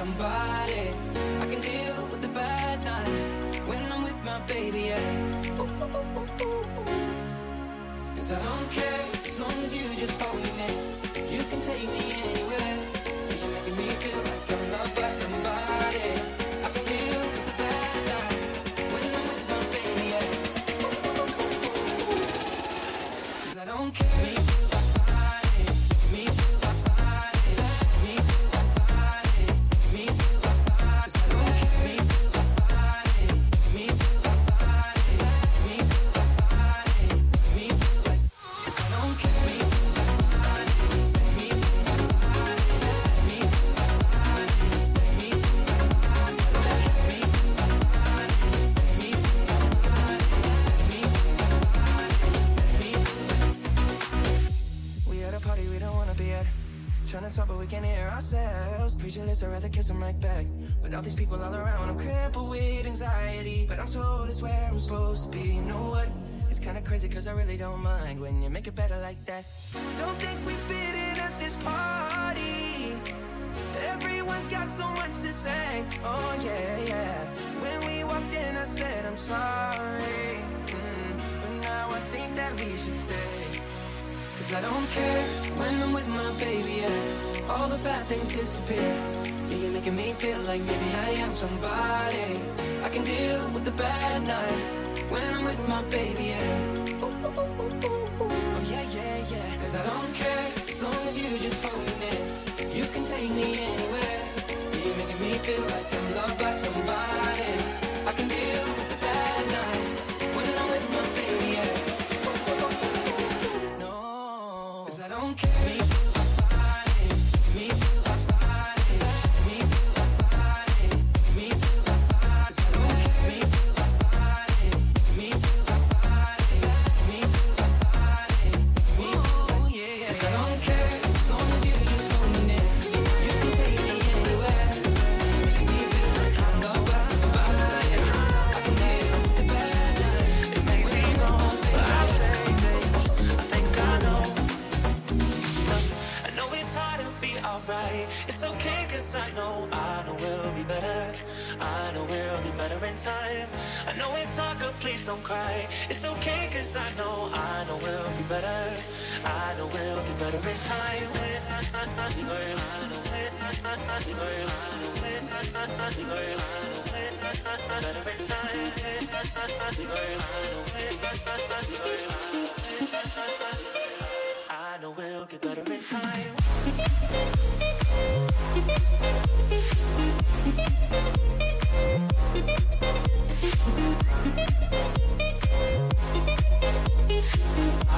somebody. I can deal with the bad nights when I'm with my baby. Yeah. Ooh, ooh, ooh, ooh, ooh. Cause I don't care as long as you just hold me. You can take me anywhere. I really don't mind when you make it better like that. Don't think we fit in at this party. Everyone's got so much to say. Oh, yeah, yeah. When we walked in, I said, I'm sorry. Mm, but now I think that we should stay. Cause I don't care when I'm with my baby, yeah. All the bad things disappear. Yeah, you're making me feel like maybe I am somebody. I can deal with the bad nights when I'm with my baby, yeah. Cause I don't care. better. I know we'll get better in time. Better in time. I know we'll get better in time.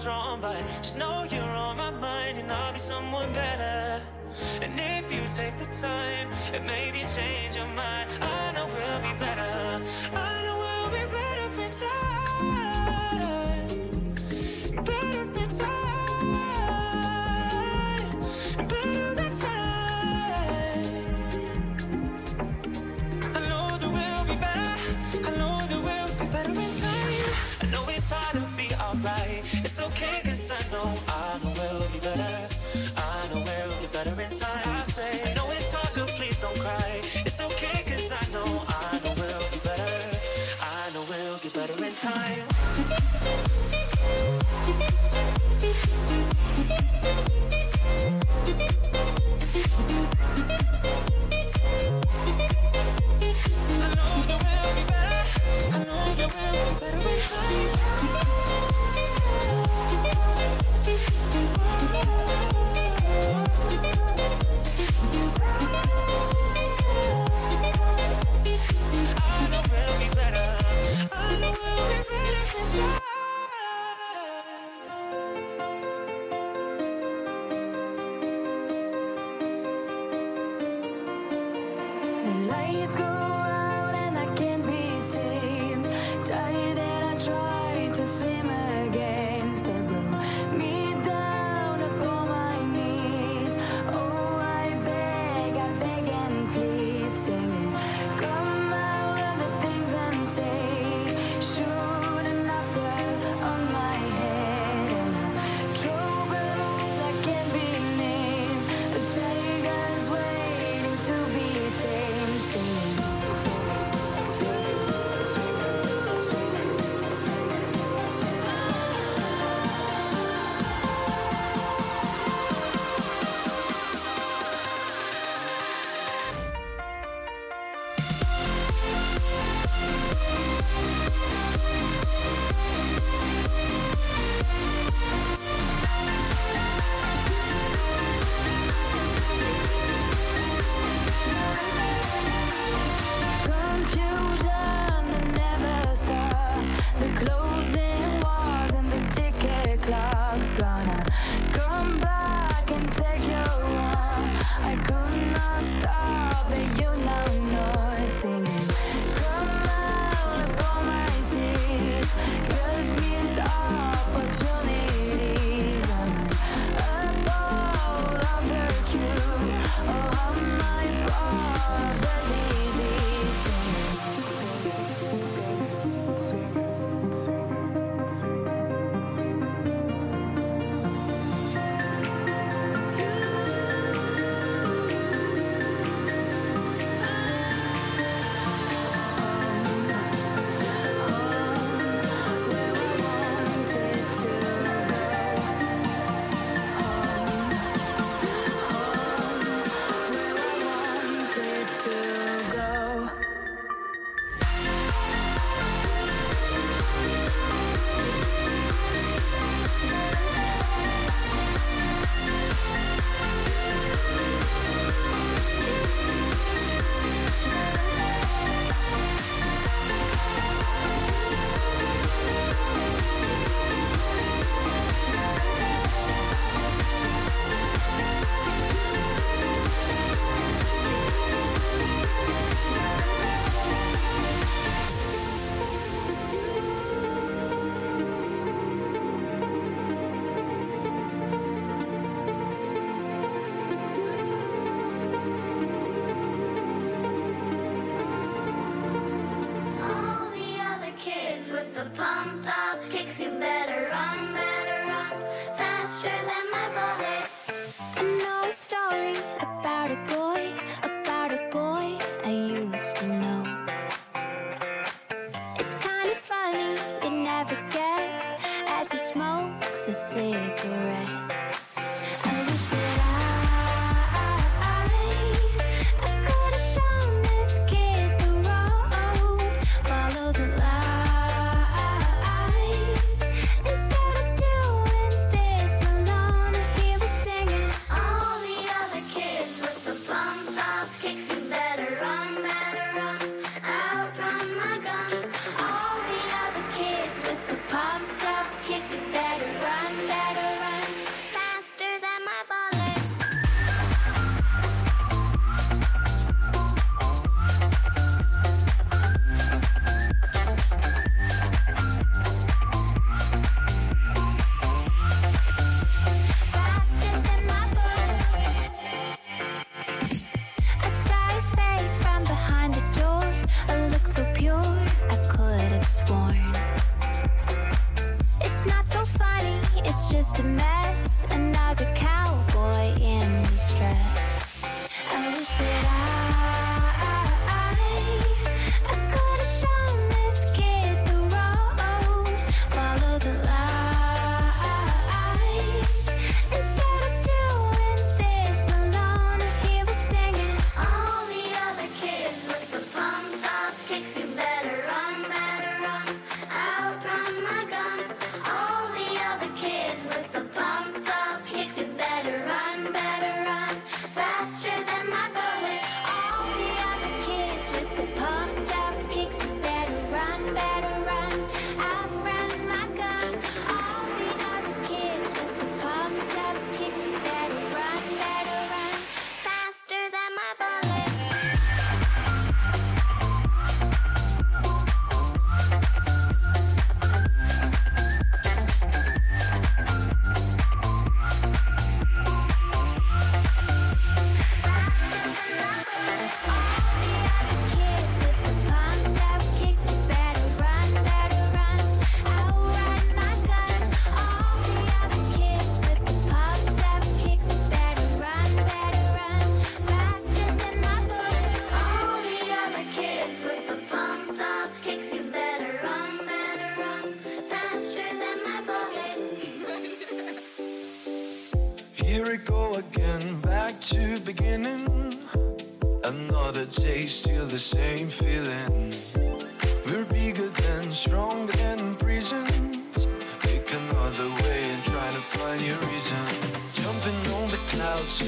was wrong, but just know you're on my mind and I'll be someone better. And if you take the time and maybe change your mind, I know we'll be better. I know we'll be better for time.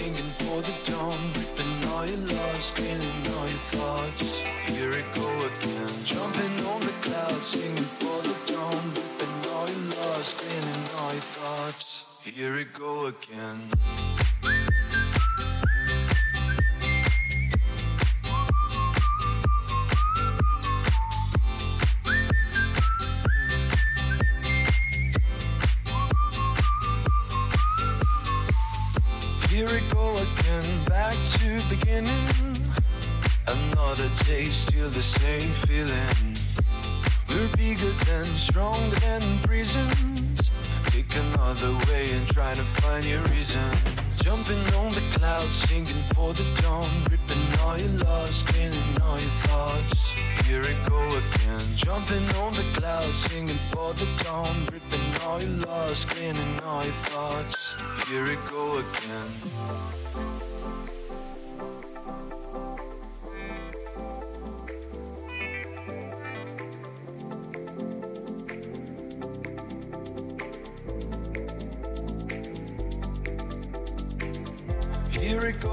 Singing for the dawn. Ripping all your lost, cleaning all your thoughts. Here we go again. Jumping on the clouds, singing for the dawn. Ripping all your lost, cleaning all your thoughts. Here we go again. Beginning. Another day, still the same feeling. We're bigger than, stronger than prisons. Take another way and try to find your reason. Jumping on the clouds, singing for the dawn. Ripping all your lost, cleaning all your thoughts. Here we go again. Jumping on the clouds, singing for the dawn. Ripping all your lost, cleaning all your thoughts. Here we go again.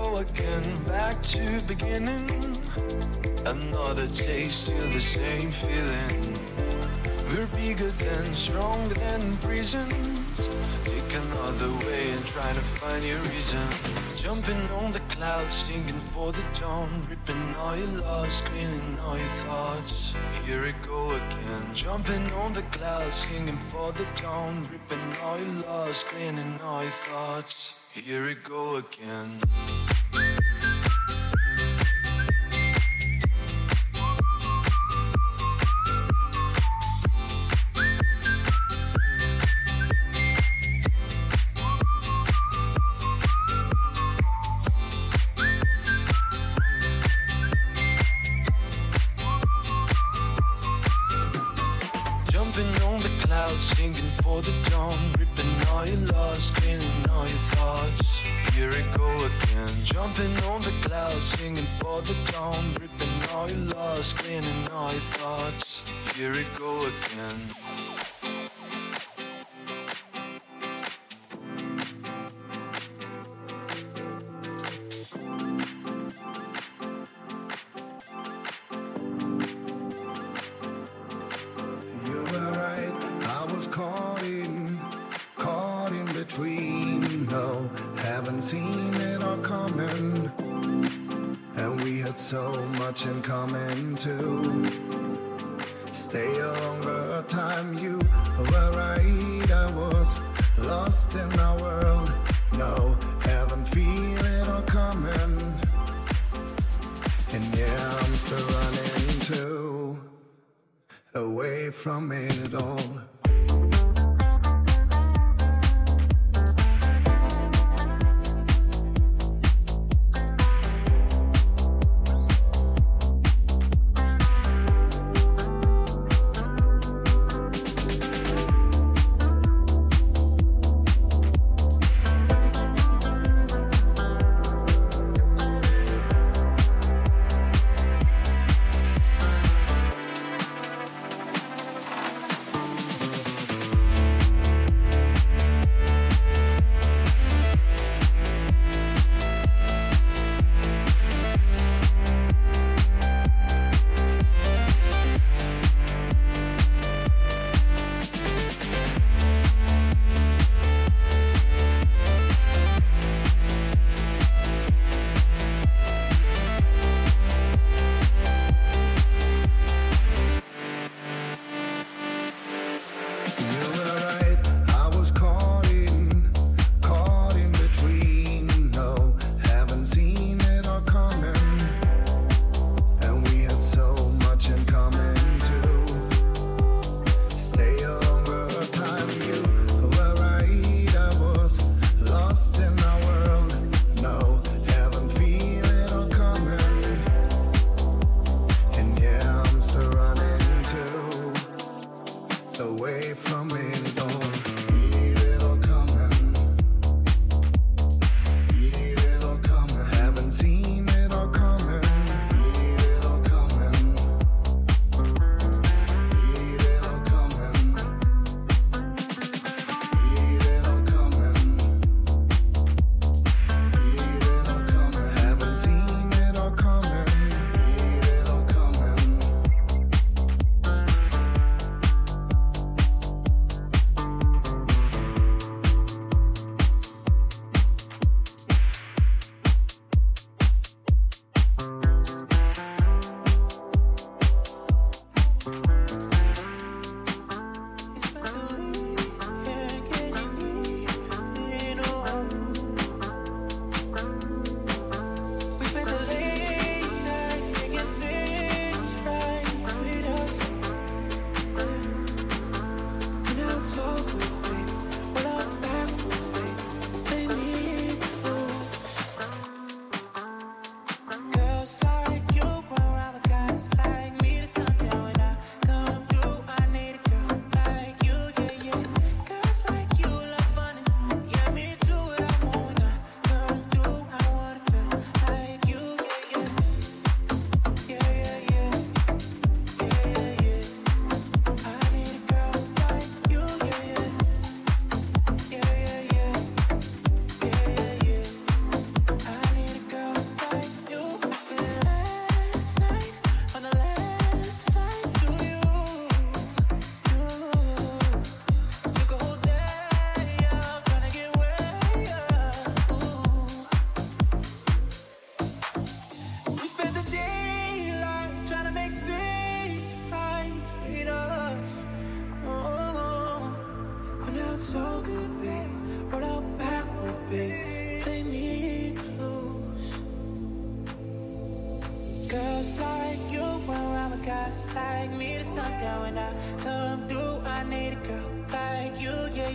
Go again, back to beginning. Another day, still the same feeling. We're bigger than, stronger than prisons. Take another way and try to find your reason. Jumping on the clouds, singing for the dawn. Ripping all your lost, cleaning all your thoughts. Here we go again. Jumping on the clouds, singing for the dawn. Ripping all your lost, cleaning all your thoughts. Here we go again. So much in common too. Stay a longer time, you were right, I was lost in our world. No, haven't feel it all coming. And yeah, I'm still running too away from it all.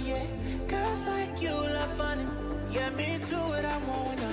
yeah. Girls like you love fun. Yeah, me too, what I want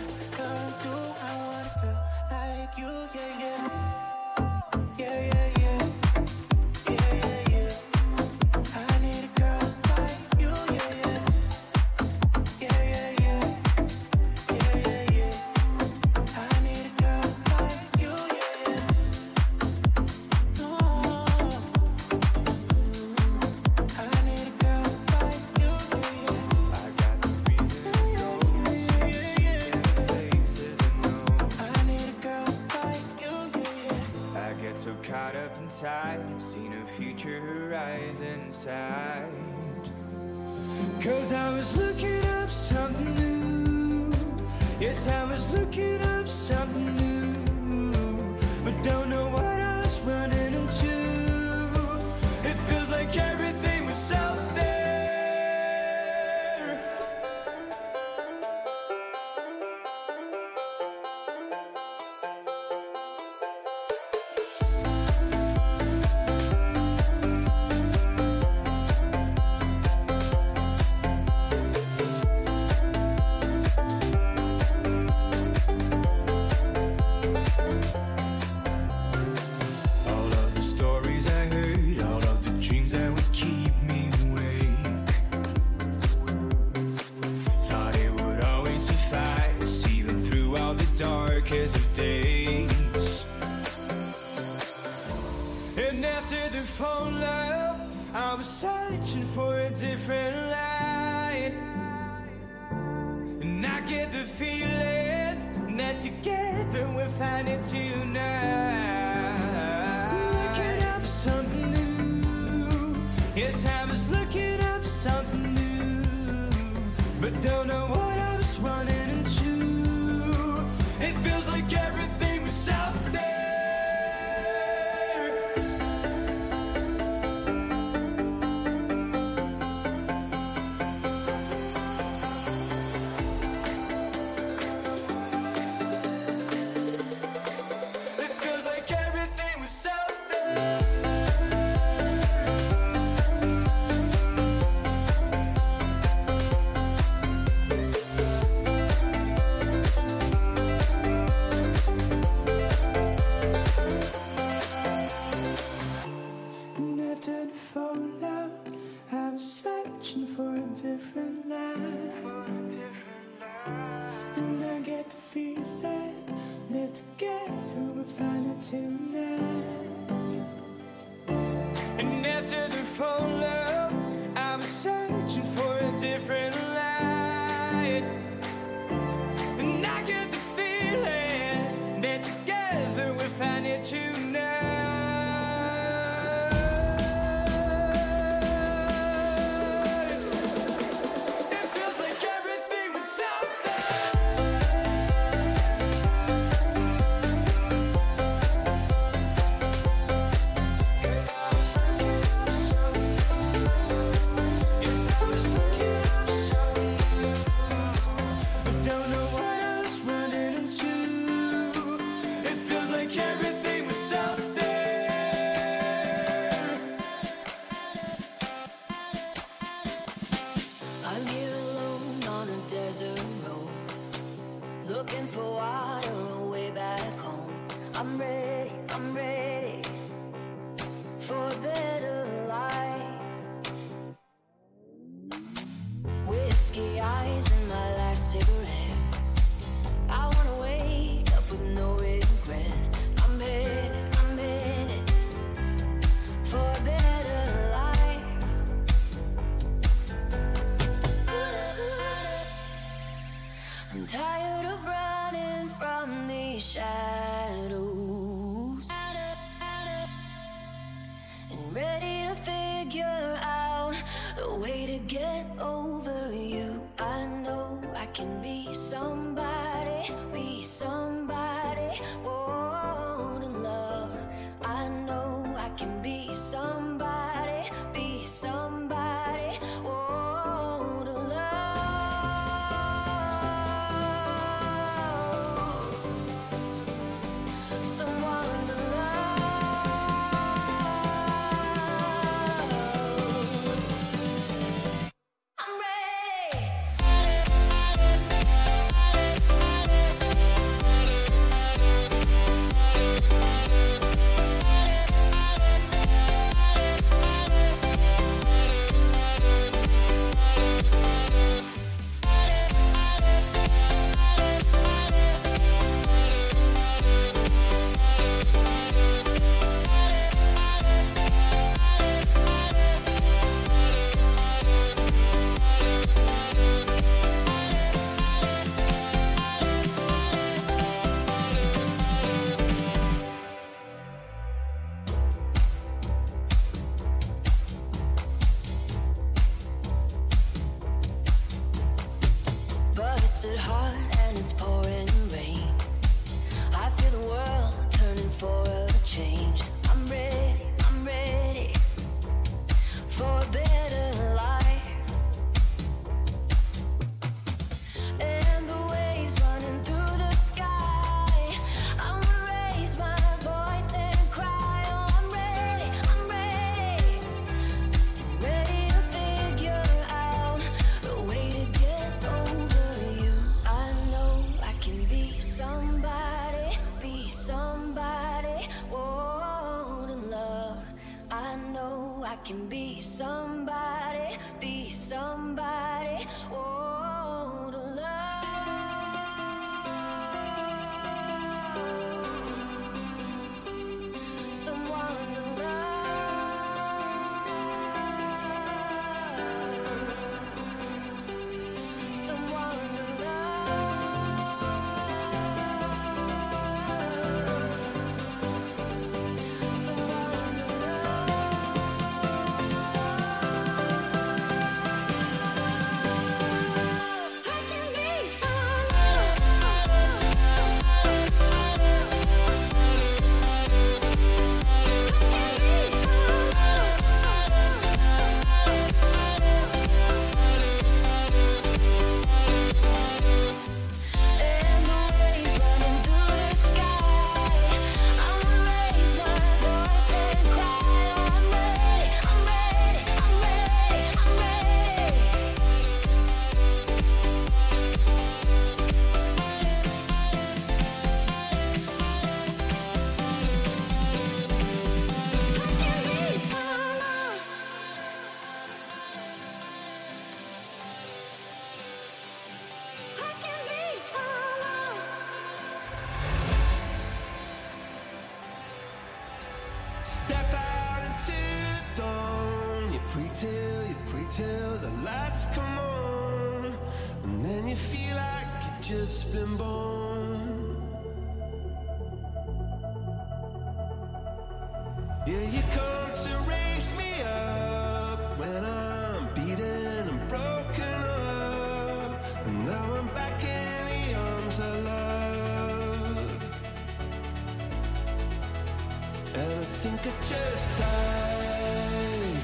I just died.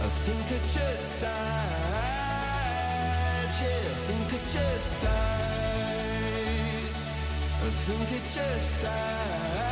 I think I just died. Yeah, I think I just died. I think I just died.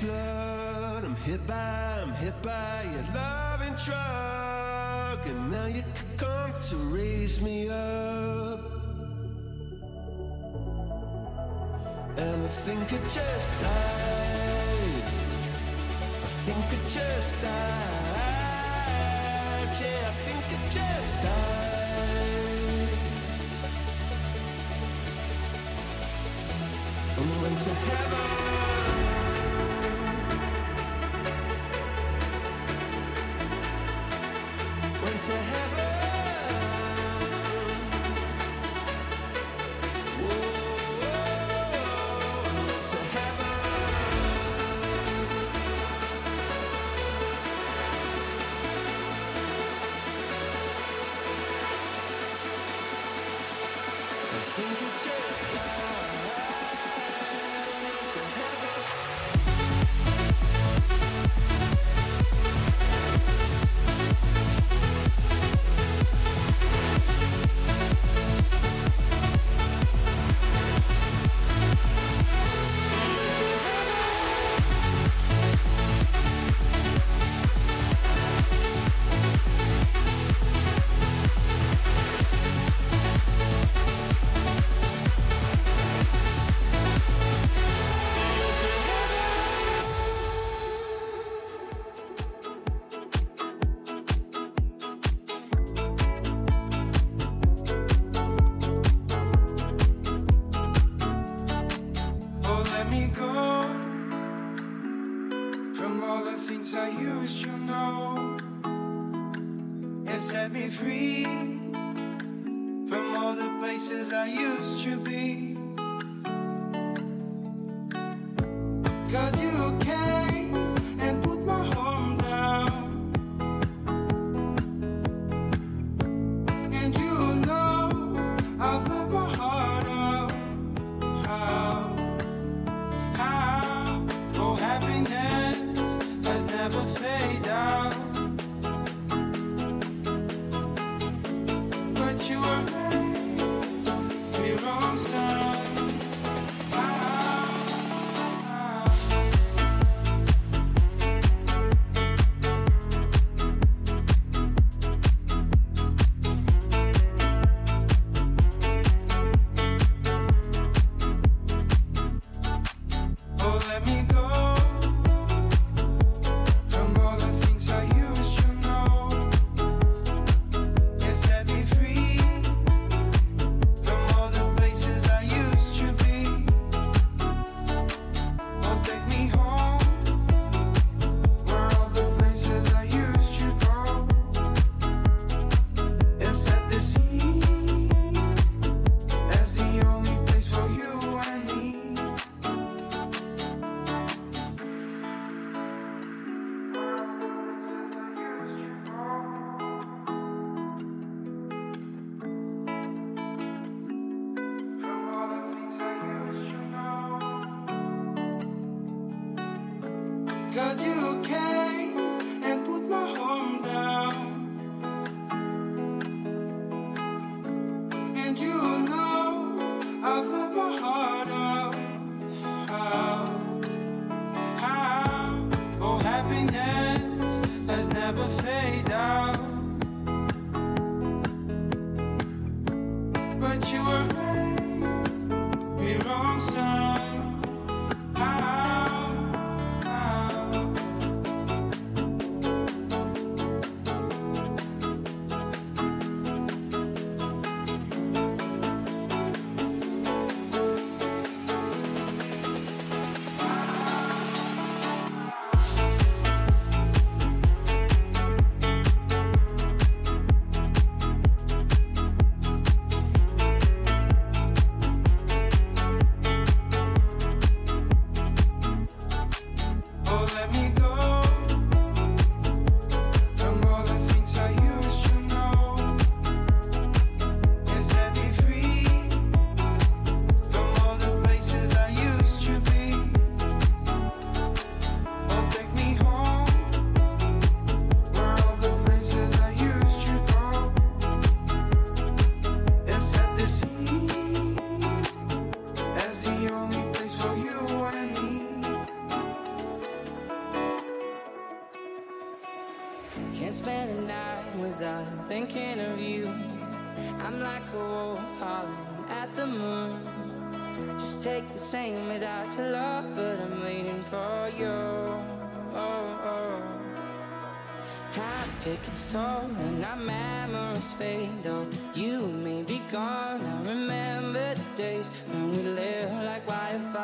blood. I'm hit by, I'm hit by your loving truck. And now you come to raise me up. And I think I just died. I think I just died. Yeah, I think I just died. I went to heaven. let me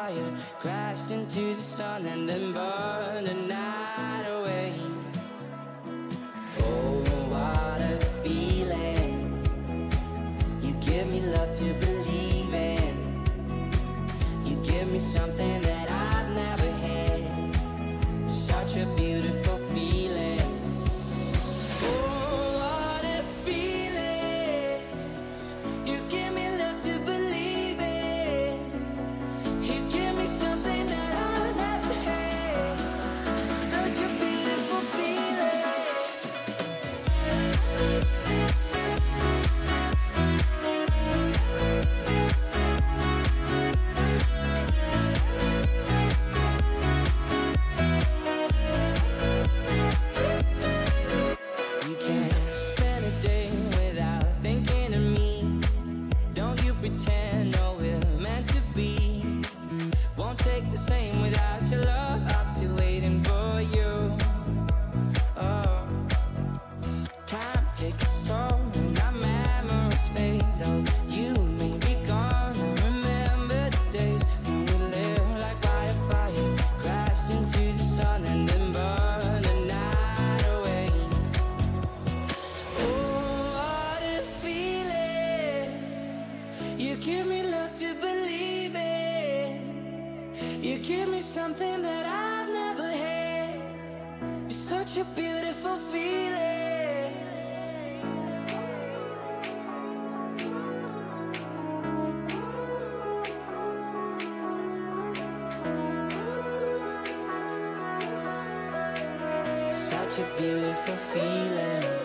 fire crashed into the sun and then burned the night away. Oh, what a feeling! You give me love to believe in, you give me something. give me love to believe in. You give me something that I've never had. It's such a beautiful feeling. Such a beautiful feeling.